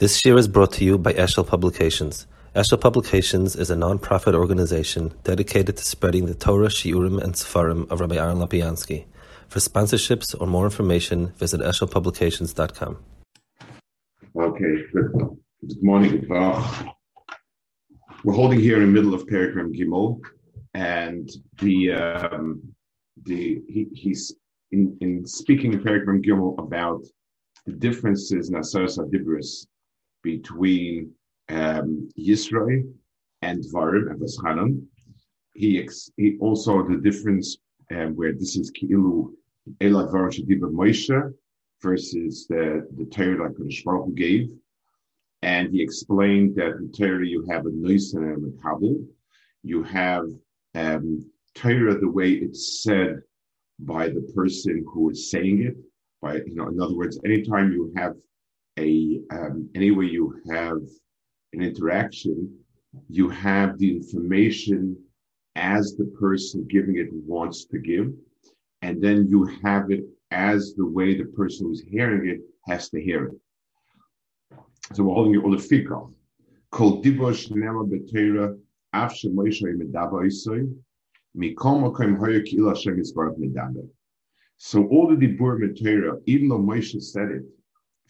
This year is brought to you by Eshel Publications. Eshel Publications is a non-profit organization dedicated to spreading the Torah, Shiurim, and Sefarim of Rabbi Aaron Lopiansky. For sponsorships or more information, visit eshelpublications.com. Okay, good, morning. Uh, we're holding here in the middle of Perigram Gimel, and the um, the he, he's in, in speaking in Perigram Gimel about the differences in Asaras Adibris between um, Yisrael and Varim and Vaschanan. He, ex- he also the difference um, where this is Ki'ilu Elad Varim Shadiba Moshe versus the, the Torah that Kodesh Baruch gave. And he explained that in Torah you have a Nisan and a Makabel. You have um, Torah the way it's said by the person who is saying it. By you know, in other words, anytime you have a um, anyway you have an interaction, you have the information as the person giving it wants to give, and then you have it as the way the person who's hearing it has to hear it. So we're holding it all the fikah. Kol dibosh nema betera af shemoisha medaba isoi mikom makom hoyer ki ila shem medaba. So all the dibur metera, even though Moshe said it,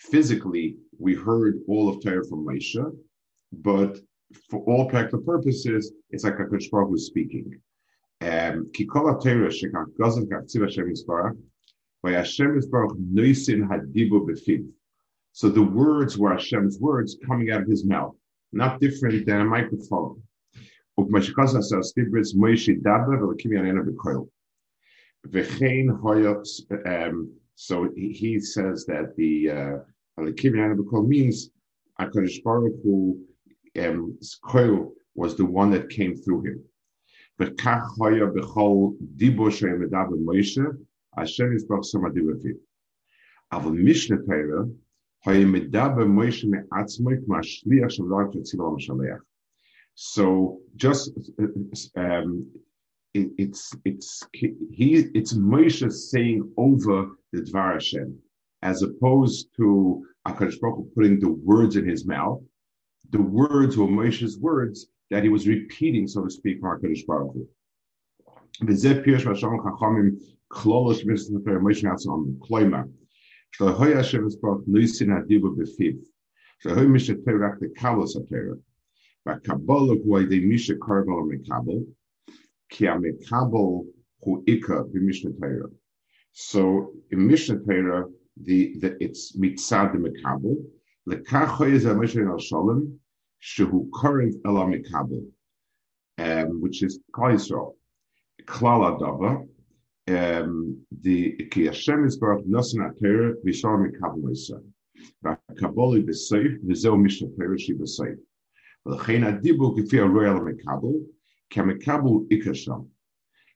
physically, we heard all of Torah from Moshe, but for all practical purposes, it's like a Baruch who's speaking. Um, Kikola Torah shekach Hashem Yisbarach, by Hashem Yisbarach noisin hadibu. So the words were Hashem's words coming out of his mouth, not different than a microphone. Moshe um, so he, he, says that the uh, means HaKadosh Baruch Hu um, was the one that came through him. So just um, it, it's it's he it's Moshe saying over the Dvar Hashem, as opposed to Akadosh Baruch Hu putting the words in his mouth. The words were Moshe's words that he was repeating, so to speak, from Akadosh Baruch Hu. וזה פירוש מה שאומרים חכמים כלולו שמיסת נפר מויש מעצמם קלוימה שלהוי השם יסבוך נויסין הדיבו בפיו שלהוי מי שתר רק לקבלוס התרא והקבלה הוא על ידי מי שקרב לו מקבל כי המקבל הוא עיקר במשנה תרא so in Mishnah Torah, the, the it's mitzad mekabel. Lekachoy is a Mishnah al Shalom, shehu korev ela mekabel, um, which is Klal Yisrael. Klal Adava, um, the ki Hashem is baruch nosen atera v'shal mekabel Yisrael. והקבול בסייף, וזהו משנה פרש שהיא בסייף. ולכן הדיבור כפי הרואה על המקבל, Kemekabul ikasham.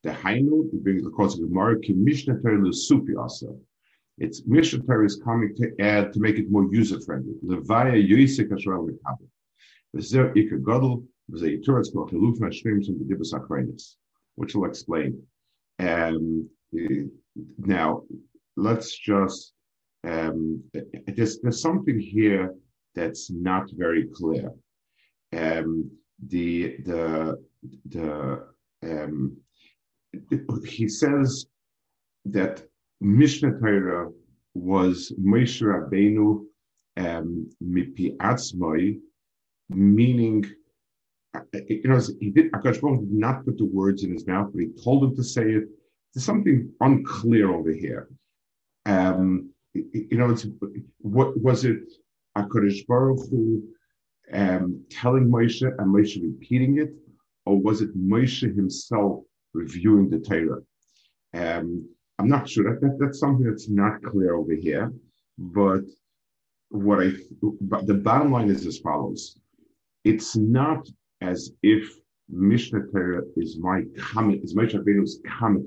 The Hainu, brings the Gemara, Mishnah Torah Lusupi also. It's Mishnah Torah is coming to add to make it more user friendly. Levaya Yoisik Ashral Kabul. Vizer Ikagodl, Vizayituras Kochalufa Shrims and Bidibus Achrenis, which I'll explain. Um, now, let's just, um, there's, there's something here that's not very clear. Um, the the the, um, he says that Mishnah Torah was Moshe Rabbeinu um, mipi atzmai, meaning, you know, he did, Akash did not put the words in his mouth, but he told him to say it. There's something unclear over here. Um, you know, it's, what was it Akash Baruch Hu um, telling Moshe and Moshe repeating it, or was it Moshe himself reviewing the Torah. Um, I'm not sure that, that, that's something that's not clear over here, but what I but the bottom line is as follows: It's not as if Mishnah Torah is my comment, is Moshe Rabbeinu's comment.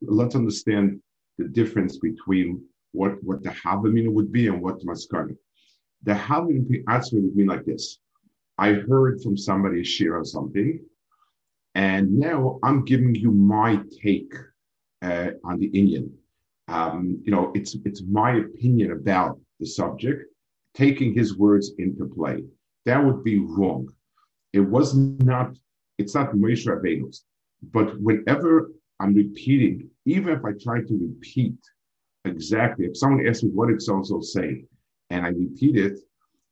Let's understand the difference between what what the Havamina would be and what the Maskana. The Havamina would mean like this: I heard from somebody share something, and now I'm giving you my take uh, on the Indian. Um, you know, it's it's my opinion about the subject taking his words into play. That would be wrong. It was not, it's not Moshe Rabbeinu's. But whenever I'm repeating, even if I try to repeat exactly, if someone asks me what did so-and-so and I repeat it,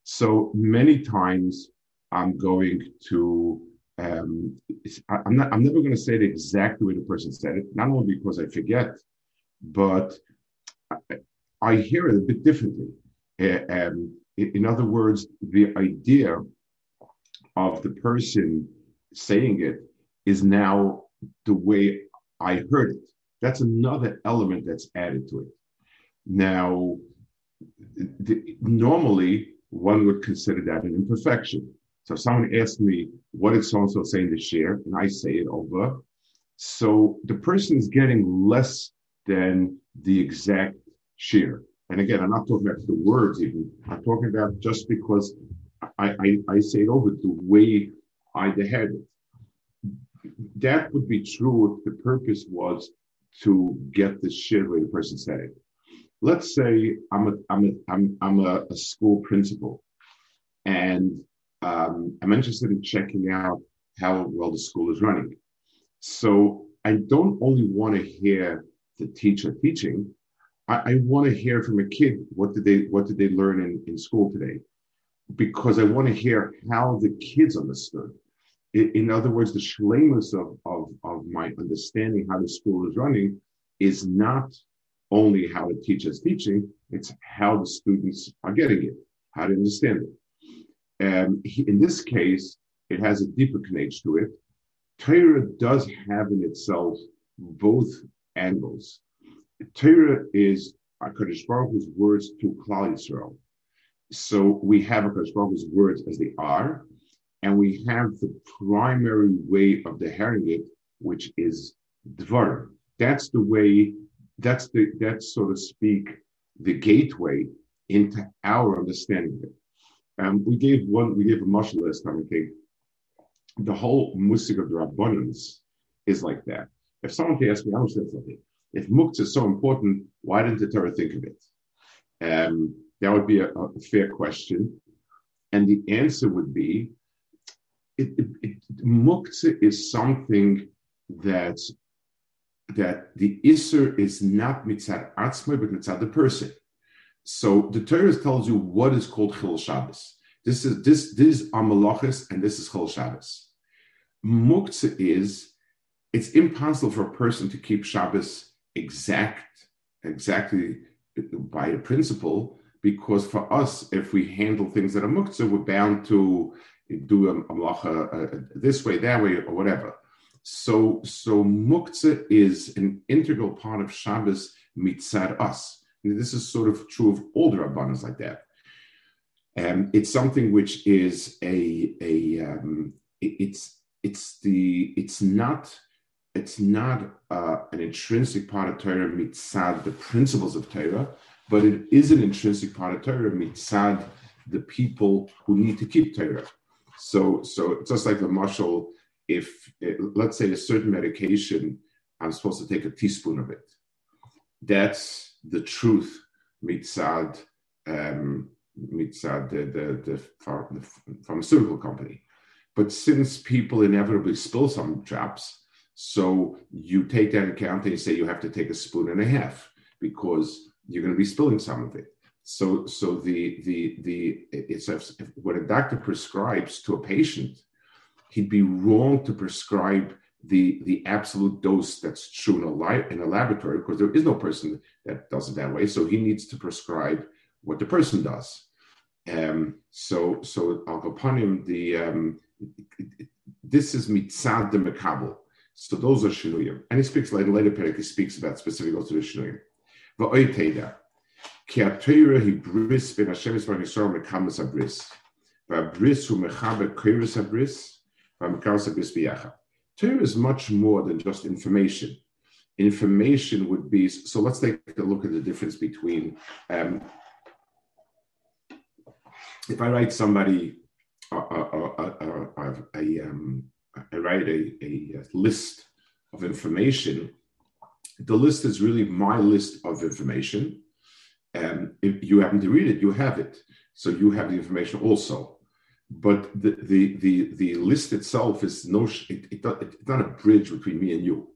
so many times I'm going to um, I'm not I'm never going to say it exactly the way the person said it, not only because I forget, but I, I hear it a bit differently. Uh, um, in other words, the idea of the person saying it is now the way I heard it. That's another element that's added to it. Now, the, normally one would consider that an imperfection. So if someone asks me, what is so and so saying to shiur? And I say it over. So the person is getting less than the exact shiur. And again, I'm not talking about the words even. I'm talking about just because I, I, I say it over the way I had it. That would be true if the purpose was to get the shiur the way the person said it. Let's say I'm a I'm a I'm I'm a, a school principal, and um, I'm interested in checking out how well the school is running. So I don't only want to hear the teacher teaching. I, I want to hear from a kid what did they what did they learn in, in school today, because I want to hear how the kids understood. In, in other words, the shlemus of, of, of my understanding how the school is running is not only how the teacher is teaching, it's how the students are getting it, how to understand it. And in this case, it has a deeper connection to it. Torah does have in itself both angles. Torah is HaKadosh Baruch Hu's words to Klal Yisrael. So we have HaKadosh Baruch Hu's words as they are, and we have the primary way of the hearing it, which is Dvar. That's the way, that's the, that's so to speak, the gateway into our understanding of it. Um, we gave one, we gave a mushal last time, okay? The whole musik of the Rabbanans is like that. If someone can ask me, I understand something. If muktzah is so important, why didn't the Torah think of it? Um, that would be a, a, fair question. And the answer would be, it, it, it, is something that that the isser is not mitzad atzma, but mitzad the person. So the Torah tells you what is called Chil Shabbos. This is this this is Amalachis and this is Chil Shabbos. Muktzah is it's impossible for a person to keep Shabbos exact exactly by a principle because for us, if we handle things that are muktzah, we're bound to do a, malacha uh, this way, that way, or whatever. So, so muktzah is an integral part of Shabbos mitzad us. This is sort of true of all the rabbanas like that. Um, it's something which is a a um, it's it's the it's not it's not uh, an intrinsic part of Torah mitzad the principles of Torah, but it is an intrinsic part of Torah mitzad the people who need to keep Torah. So so just like the mashal. If it, let's say a certain medication, I'm supposed to take a teaspoon of it. That's the truth mitzad um, mitzad the, the, the, the pharmaceutical company. But since people inevitably spill some drops, so you take that account and you say you have to take a spoon and a half because you're going to be spilling some of it. So, so the the the it's when a doctor prescribes to a patient, he'd be wrong to prescribe the the absolute dose that's true in a, li- in a laboratory because there is no person that does it that way. So he needs to prescribe what the person does. Um, so so kapanim the um, this is mitzad de mekabel. So those are shinuyim, and he speaks later later period. He speaks about specific also the shinuyim. Va'oy teda ki atayra he bris ben Hashem yisrael yisrael mekamas abris. Va'bris hu mechaber kairis abris. Va'mekamas abris biyachah. Torah is much more than just information. Information would be so. Let's take a look at the difference between um, if I write somebody, uh, uh, uh, um, I write a, a, list of information. The list is really my list of information. And if you happen to read it, you have it. so you have the information also. But the the the, the list itself is no it, it, it's not a bridge between me and you.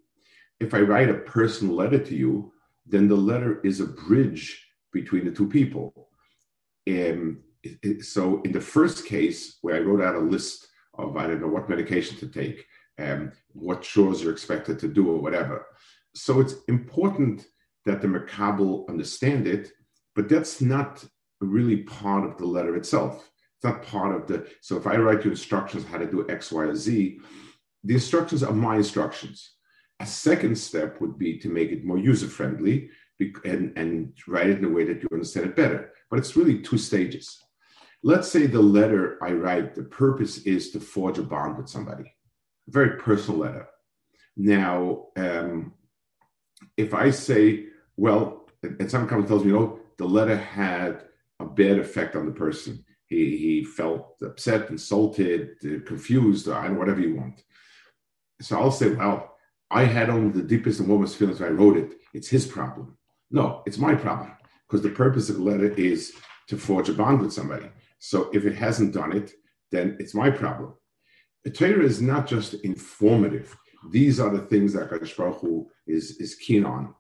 If I write a personal letter to you, then the letter is a bridge between the two people. Um, so in the first case, where I wrote out a list of I don't know what medication to take, um, what chores you're expected to do, or whatever. So it's important that the Makabel understand it, but that's not really part of the letter itself. It's not part of the. So if I write you instructions how to do X, Y, or Z, the instructions are my instructions. A second step would be to make it more user friendly and, and write it in a way that you understand it better. But it's really two stages. Let's say the letter I write, the purpose is to forge a bond with somebody, a very personal letter. Now, um, if I say, well, and someone comes and tells me, know, the letter had a bad effect on the person. He, he felt upset, insulted, uh, confused, or whatever you want. So I'll say, well, I had only the deepest and warmest feelings I wrote it. It's his problem. No, it's my problem because the purpose of the letter is to forge a bond with somebody. So if it hasn't done it, then it's my problem. The Torah is not just informative. These are the things that Hakadosh Baruch Hu is, is keen on.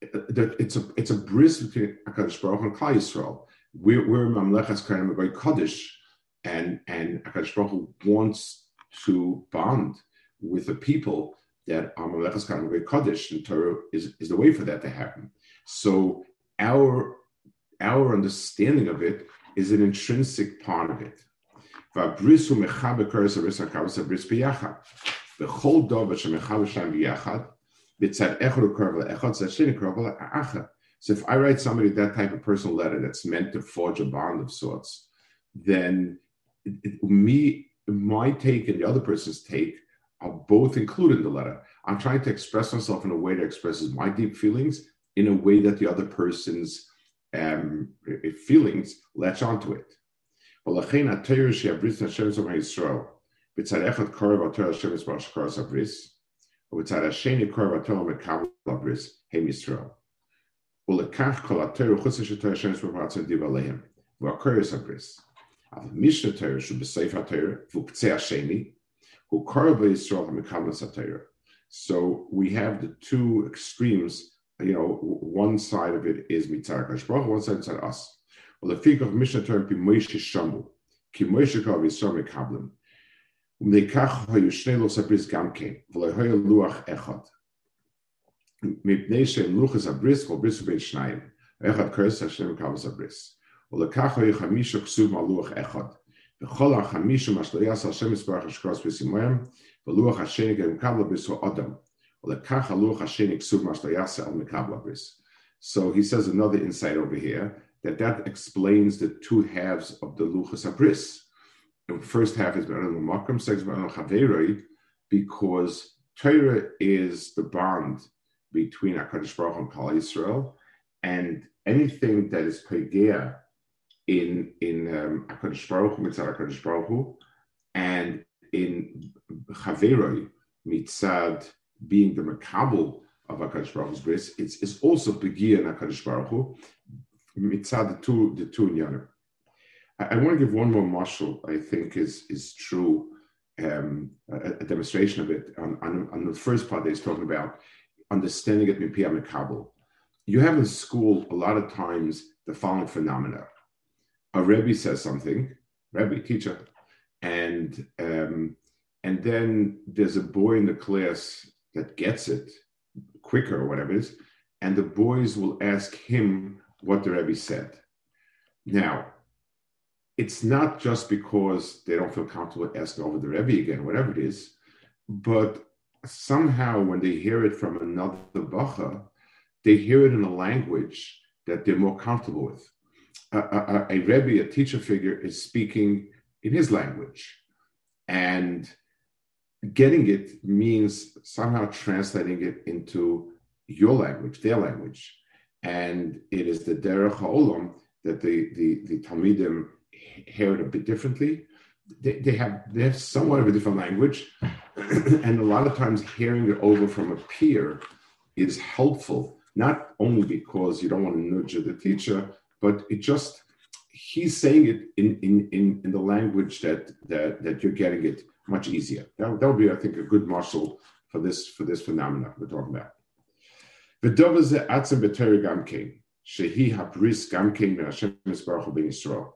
It's a it's a bris between Hakadosh Baruch Hu and Klal Yisrael. We're, we're Mamlechas Karim Kaddish, and and Hakadosh Baruch Hu wants to bond with the people that are Mamlechas Karim Kaddish, and Torah is, is the way for that to happen. So our our understanding of it is an intrinsic part of it. So if I write somebody that type of personal letter that's meant to forge a bond of sorts, then it, it, me, my take and the other person's take are both included in the letter. I'm trying to express myself in a way that expresses my deep feelings in a way that the other person's um, feelings latch onto it. ולקח כל התורה חוץ שתורה השם יסבר בעצם דיב עליהם, והקורא סבריס. אבל משנה תורה שהוא בסעיף התורה, והוא קצה השני, הוא קורא בישראל המקבל התורה. So we have the two extremes you know, one side of it is mitzvah Baruch, one side is us. Well, the figure of Mishnah term be Moshe Shamu, ki Moshe kav Yisrael mekablim. ומלקח היו שני לוס גם כן, ולא היה לוח אחד. מפני שהם לוחס הבריס, כל בריס ובין שניים. אחד קרס השם קבס הבריס. ולקח היו חמישה כסוב מהלוח אחד. וכל החמישה מה שלא יעשה השם יסברך השקרוס בסימוהם, ולוח השני גם קבל בריסו אדם. So he says another insight over here that that explains the two halves of the luchas abris. The first half is makam, second because Torah is the bond between Hakadosh Baruch and Klal Yisrael, and anything that is pegea in in um, Hakadosh Baruch Hu mitzad Hakadosh Baruch Hu, and in Chaveroi mitzad being the makabel of Hakadosh Baruch Hu's grace, it's, it's also begia in Hakadosh Baruch Hu mitzad the two the two in I, I, want to give one more mashal. I think is is true. Um, a, a, demonstration of it on, on, on, the first part that he's talking about understanding it mipia makabel. You have in school a lot of times the following phenomena: a rebbe says something, rebbe teacher, and um, and then there's a boy in the class that gets it quicker or whatever it is, and the boys will ask him what the Rebbe said. Now, it's not just because they don't feel comfortable asking over the Rebbe again, whatever it is, but somehow when they hear it from another Bacha, they hear it in a language that they're more comfortable with. A, a, a Rebbe, a teacher figure, is speaking in his language. And getting it means somehow translating it into your language, their language. And it is the derech ha'olam that the, the, the Talmidim hear it a bit differently. They, they, have they have somewhat of a different language, and a lot of times hearing it over from a peer is helpful. Not only because you don't want to nudge the teacher, but it just he's saying it in, in, in, in the language that, that, that you're getting it much easier. That, that would be, I think, a good muscle for this for this phenomenon we're talking about. V'dova atzem b'Torah gam kein shehi habris gam kein Hashem Yisbarach ben Yisrael.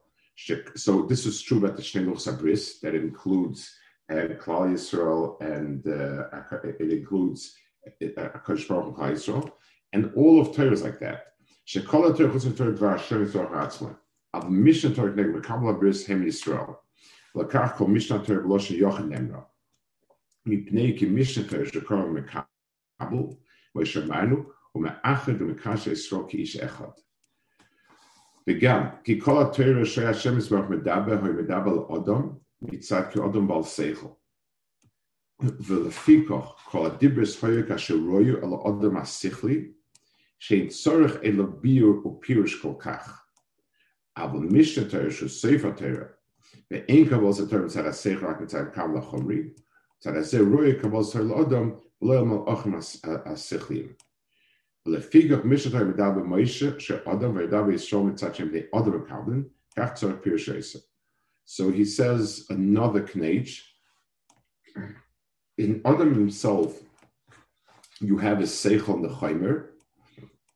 So this is true about the Shneluch Sabris, that includes uh, Klal Yisrael and uh, it includes uh, Akash Baruch Yisrael, and all of Torahs like that. Shekol Torah and Torah Dvar Hashem Yitzorah HaAtzma. Al Mishnah Torah Neg Mekabla Bris Hem Yisrael. Lakach Kol Mishnah Torah bloshen Yochen Nemra. Mipnei Ki Mishnah Torah Shekol HaMekabla V'Shemaynu U'Me'achad U'Mekash Yisrael Ki Ish Echad. וגם כי כל התורה שהשם יזבח מדבר הוא מדבר על אדם מצד כאדם בעל שכל. ולפיכך כל הדיברס היו כאשר רויו על האדם השכלי שאין צורך אלא ביור ופירוש כל כך. אבל משנתו שהוא ספר תורה ואין כבוד זה תורה מצד השכל רק מצד קבל החומרי זה רואה כמו סר לאדם, ולא יאמר אוכם השכליים. Lefigach Mishnah Vidav Moshe She Adam Vidav Yisrael Mitzachim the Adam Kablan Kaftzar Pir Sheisa. So he says another knage. In Adam himself, you have a seichel on the nechaimer,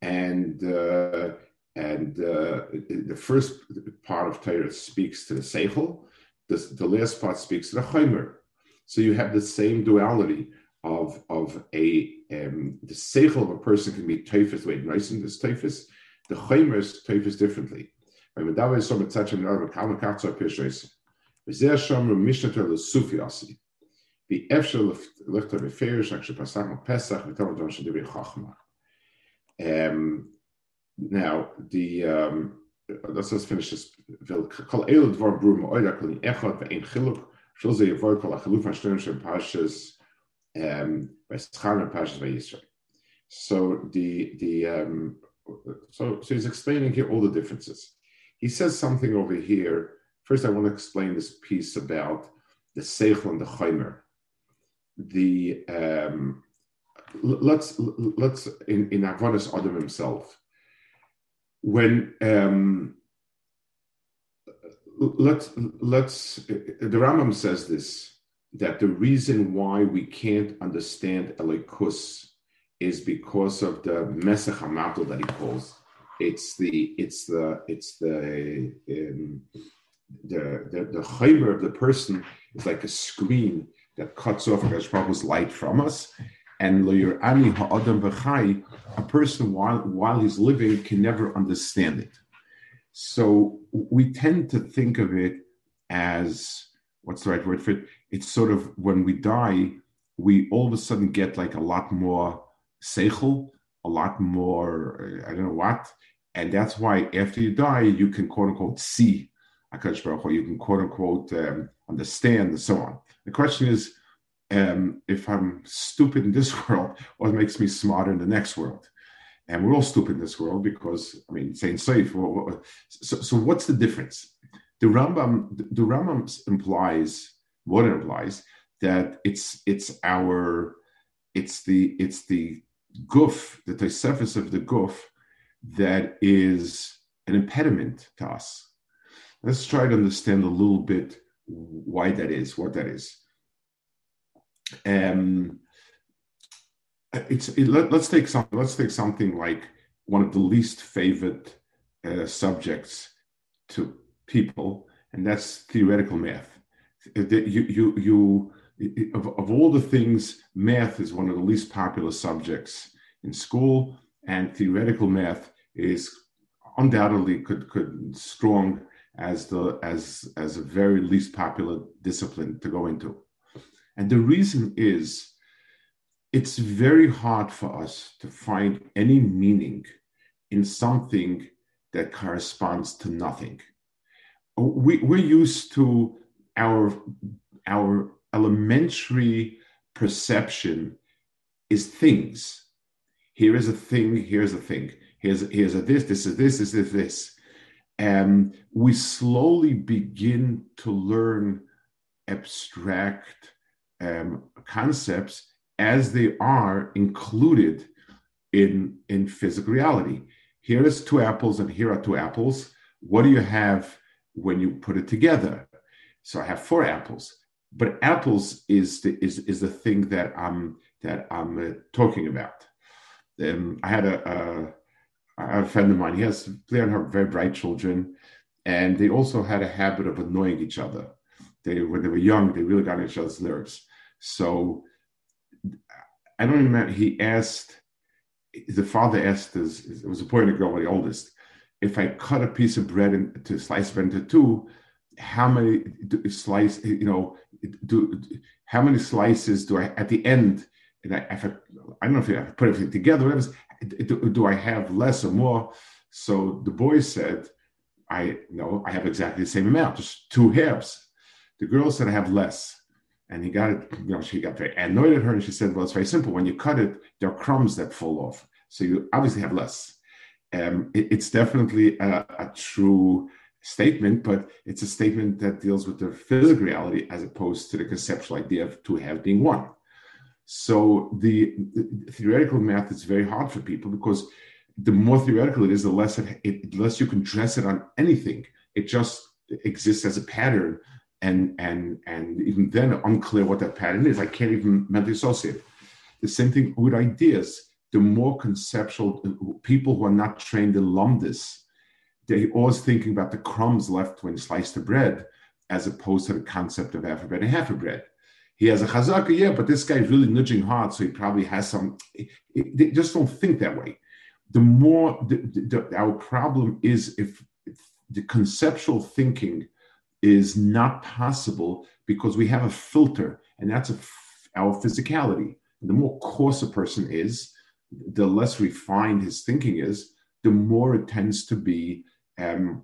and uh, and uh, the first part of Torah speaks to the seichel. The, the last part speaks to the chaimer. So you have the same duality of of a um, the seichel of a person can be typhus, way nice in this typhus. The chaimer's typhus differently. When Medawa is some such an other kalma katsa pishes. V'zeh shamru mishnater l'sufi asi. The efshel lichter beferish actually pasach pesach v'tav don shadivi chachma. Um, now the um, let's just finish this. Kol elu dvar brum oida kol echad ve'ein chiluk so the the um, so so he's explaining here all the differences. He says something over here. First, I want to explain this piece about the seichel and the chaimer. The um, let's let's in in Avonis Adam himself when um, let's let's the Rambam says this that the reason why we can't understand Elikus is because of the Mesech Hamato that he calls. It's the it's the it's the um, the the the chaymer of the person is like a screen that cuts off Hashem's light from us. And ani ha'adam b'chai, a person while while he's living can never understand it. So we tend to think of it as what's the right word for it? It's sort of when we die, we all of a sudden get like a lot more seichel, a lot more, I don't know what. And that's why after you die, you can quote unquote see Akash Baruch you can quote unquote um, understand and so on. The question is, um, if I'm stupid in this world, what makes me smarter in the next world? and we're all stupid in this world because I mean, saying safe. So, so what's the difference? The Rambam, the Rambam implies what it implies that it's it's our it's the it's the goof, the surface of the goof that is an impediment to us. Let's try to understand a little bit why that is, what that is. Um, it's it, let, us take some let's take something like one of the least favorite uh, subjects to people and that's theoretical math you you you of, of all the things math is one of the least popular subjects in school and theoretical math is undoubtedly could could strong as the as as a very least popular discipline to go into and the reason is it's very hard for us to find any meaning in something that corresponds to nothing. We, we're used to our, our elementary perception is things. Here is a thing, here's a thing. Here's, here's a this, this is this, this is this. And we slowly begin to learn abstract um, concepts as they are included in, in physical reality. Here is two apples and here are two apples. What do you have when you put it together. So I have four apples, but apples is the, is, is the thing that I'm, that I'm uh, talking about. Um, I had a, a, a, friend of mine, he has, they have very bright children, and they also had a habit of annoying each other. They, when they were young, they really got on each other's nerves. So I don't remember, he asked, the father asked his, it was a boy and a girl, the oldest, if I cut a piece of bread into slice bread into two, how many slice, you know, do how many slices do I at the end? And I, if I, I don't know if I put everything together, whatever, do, do I have less or more? So the boy said, I know I have exactly the same amount, just two halves. The girl said I have less. And he got it, you know, she got very annoyed at her and she said, Well, it's very simple. When you cut it, there are crumbs that fall off. So you obviously have less. Um, it, it's definitely a, a, true statement, but it's a statement that deals with the physical reality as opposed to the conceptual idea of two halves being one. So the, the, theoretical math is very hard for people because the more theoretical it is, the less it, it, the less you can dress it on anything. It just exists as a pattern, and and and even then unclear what that pattern is. I can't even mentally associate. The same thing with ideas the more conceptual people who are not trained in lomdus, they always thinking about the crumbs left when you slice the bread, as opposed to the concept of half a bread and half a bread. He has a chazaka, yeah, but this guy's really nudging hard, so he probably has some. They just don't think that way. The more the, the, our problem is if, if the conceptual thinking is not possible because we have a filter, and that's a, our physicality. The more coarse a person is, the less refined his thinking is, the more it tends to be um,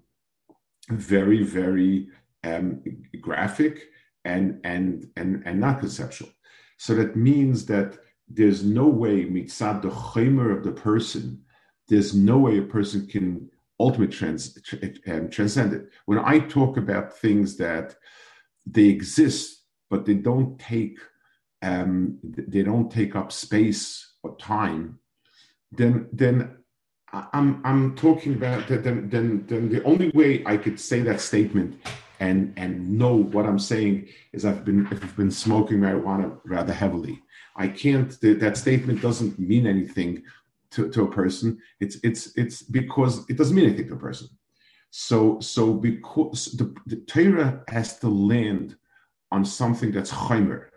very, very um, graphic and, and, and, and not conceptual. So that means that there's no way, mitzad the chaimer of the person, there's no way a person can ultimately trans, um, transcend it. When I talk about things that they exist, but they don't take um, they don't take up space or time, then then I'm I'm talking about that. Then then then the only way I could say that statement and and know what I'm saying is I've been I've been smoking marijuana rather heavily. I can't. That statement doesn't mean anything to, to a person. It's it's it's because it doesn't mean anything to a person. So so because the, the Torah has to land on something that's chaimer.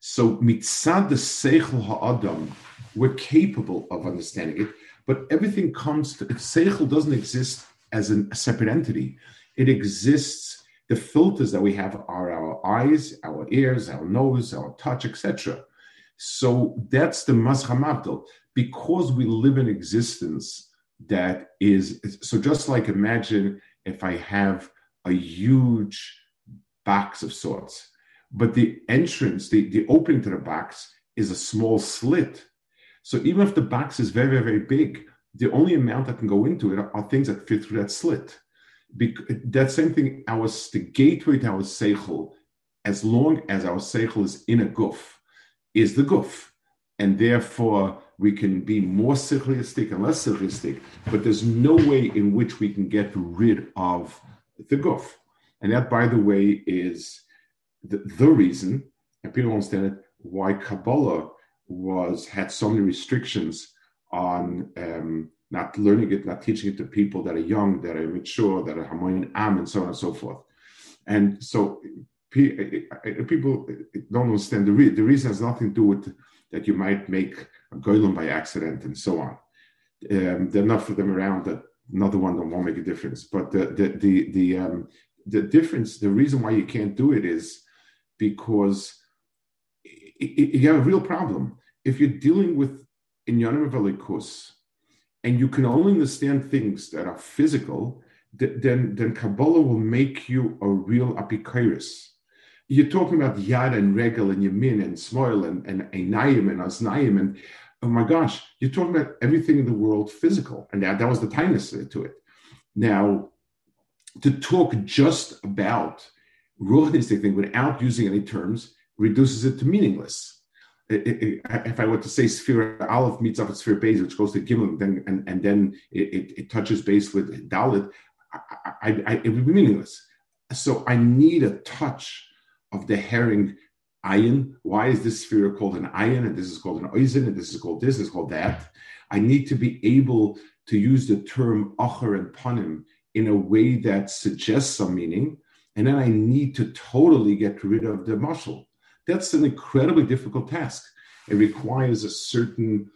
So mitzad the seichel ha'adam, we're capable of understanding it, but everything comes to seichel doesn't exist as a separate entity. It exists. The filters that we have are our eyes, our ears, our nose, our touch, etc. So that's the mazhamabdel. Because we live in existence that is so. Just like imagine if I have a huge box of sorts but the entrance, the, the opening to the box is a small slit. So even if the box is very, very, very big, the only amount that can go into it are, are things that fit through that slit. that same thing, our the gateway to our seichel, as long as our seichel is in a goof, is the goof, and therefore we can be more sichlistic and less sichlistic. But there's no way in which we can get rid of the goof, and that, by the way, is the, the reason, and people understand it, why Kabbalah was had so many restrictions on um, not learning it, not teaching it to people that are young, that are mature, that are harmonian am, and so on and so forth. And so people don't understand the, re- the reason has nothing to do with that you might make a goylem by accident and so on. Um, there are enough of them around that another one that won't make a difference. But the the the the, um, the difference, the reason why you can't do it is because you have a real problem. If you're dealing with inyanim velikus, and you can only understand things that are physical, then, then Kabbalah will make you a real apikairis. You're talking about yad and regel and yamin and smoil and, and einayim and aznayim and oh my gosh, you're talking about everything in the world physical. And that, that was the tightness to it. Now, to talk just about ruchnistic thing without using any terms reduces it to meaningless. If I were to say sphere aleph meets up with sphere base, which goes to gimel, then and, and then it, it, touches base with dalit, I, I, I, it would be meaningless. So I need a touch of the herring iron. Why is this sphere called an iron and this is called an oizen and this is called this, this is called that? I need to be able to use the term acher and panim in a way that suggests some meaning, and then I need to totally get rid of the muscle. That's an incredibly difficult task. It requires a certain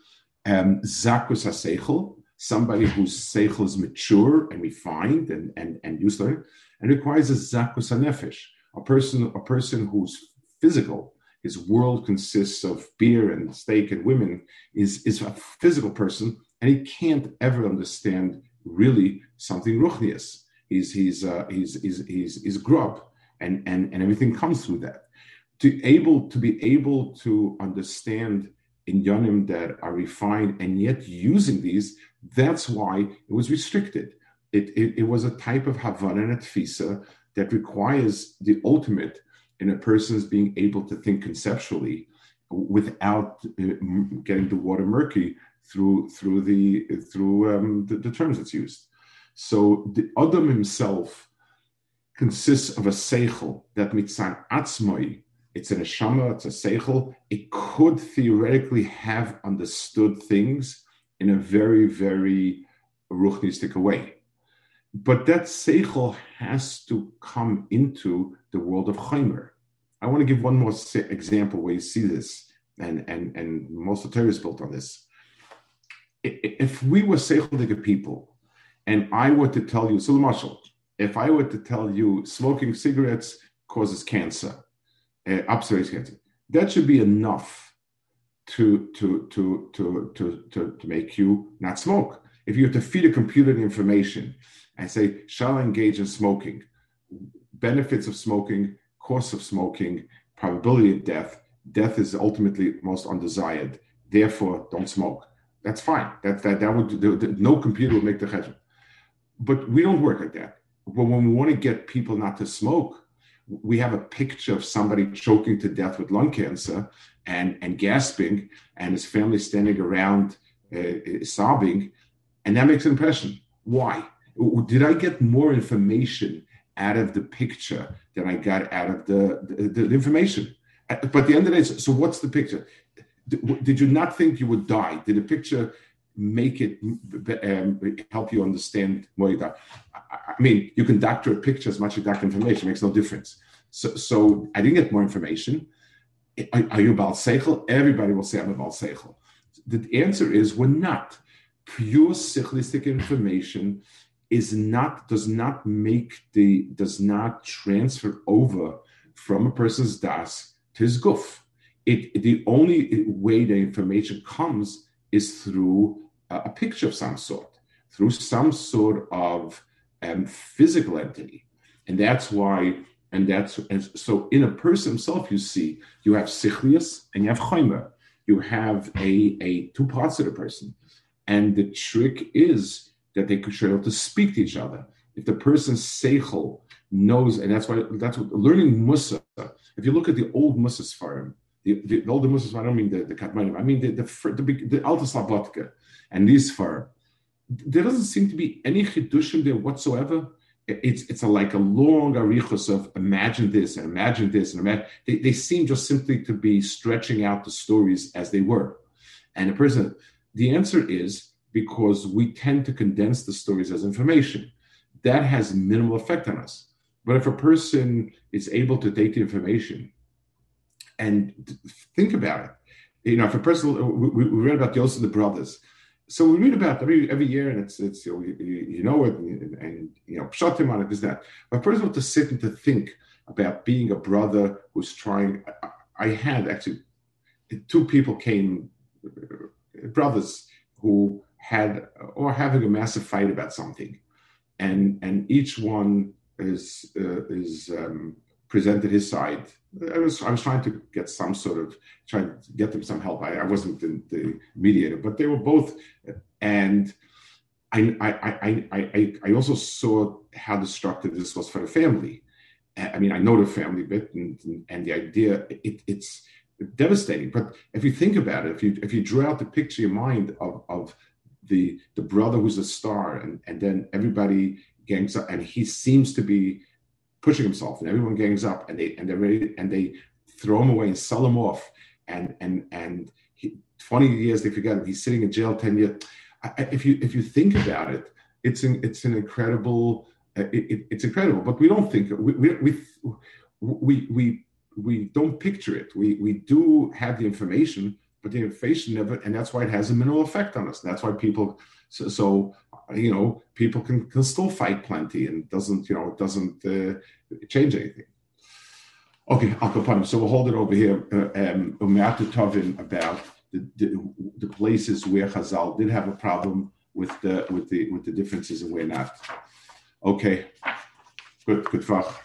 um, zakus haseichel, somebody whose seichel is mature and refined and, and, and useful, and requires a zakus hanefesh, a person, a person who's physical. His world consists of beer and steak and women, is, is a physical person, and he can't ever understand really something ruchnius. He's, he's, uh, he's, he's, he's, he's grub, and, and, and everything comes through that. To able to be able to understand in yonim that are refined and yet using these, that's why it was restricted. It, it, it was a type of Havana and that requires the ultimate in a person's being able to think conceptually without uh, getting the water murky through through the through um, the, the, terms it's used. So the Adam himself consists of a seichel that mitzan atzmoi. It's an neshama, it's a seichel. It could theoretically have understood things in a very, very ruchnistic way. But that seichel has to come into the world of chaimer. I want to give one more example where you see this, and and and most of the Torah is built on this if we were Seichel people, and I were to tell you, so mashal, if I were to tell you smoking cigarettes causes cancer, uh, cancer, that should be enough to, to, to, to, to, to, to make you not smoke. If you have to feed a computer the information and say, shall I engage in smoking? Benefits of smoking, cost of smoking, probability of death. Death is ultimately most undesired. Therefore, don't smoke that's fine. That that that would the, the, no computer would make the cheshbon. But we don't work like that. But when we want to get people not to smoke, we have a picture of somebody choking to death with lung cancer and and gasping, and his family standing around uh, sobbing, and that makes an impression. Why? Did I get more information out of the picture than I got out of the, the, the information? But the end of the day, so what's the picture? did you not think you would die? Did the picture make it um, help you understand more? Die? I mean, you can doctor a picture as much as you doctor information; it makes no difference. So, so I didn't get more information. Are, are you about seichel? Everybody will say I'm about seichel. The answer is we're not. Pure sichlistic information is not does not make the does not transfer over from a person's das to his goof it, the only way the information comes is through a, picture of some sort, through some sort of um, physical entity. And that's why, and that's, and so in a person himself, you see, you have sichlius and you have chaimer. You have a, a two parts of the person. And the trick is that they could be able to speak to each other. If the person's seichel knows, and that's why that's what learning Mussar. If you look at the old Mussar Sfarim, the, the older Muslims, I don't mean the, the Katmanim, I mean the, the, the, the Alta Slabodka and this far. There doesn't seem to be any chidushim there whatsoever. It's it's a, like a long arichos of imagine this and imagine this and imagine. They, they seem just simply to be stretching out the stories as they were. And a person, the answer is because we tend to condense the stories as information. That has minimal effect on us. But if a person is able to take the information and think about it. You know, if a person, we, we read about Yosef the brothers. So we read about every every year, and it's it's you know, you, you know it, and, and you know him on it is that. But a person to sit and to think about being a brother who's trying. I, I had actually two people came, brothers who had or having a massive fight about something, and and each one is uh, is um, presented his side I was I was trying to get some sort of trying to get them some help. I, I wasn't the, the, mediator, but they were both, and I I, I I I also saw how destructive this was for the family. I mean, I know the family bit, and, and the idea it, it's devastating. But if you think about it, if you if you draw out the picture in your mind of of the the brother who's a star, and and then everybody gangs up, and he seems to be pushing himself, and everyone gangs up, and they and they ready, and they throw him away and sell him off, and and and he, twenty years they forget him. He's sitting in jail ten years. If you if you think about it, it's an it's an incredible uh, it, it, it's incredible. But we don't think we we we we, we, we don't picture it. We we do have the information, but the information never, and that's why it has a minimal effect on us. That's why people so, so you know people can, can still fight plenty and doesn't you know it doesn't uh, change anything. Okay, Al So we'll hold it over here. Uh, um, about the, the, the places where Chazal did have a problem with the with the with the differences and where not. Okay, good good fuck.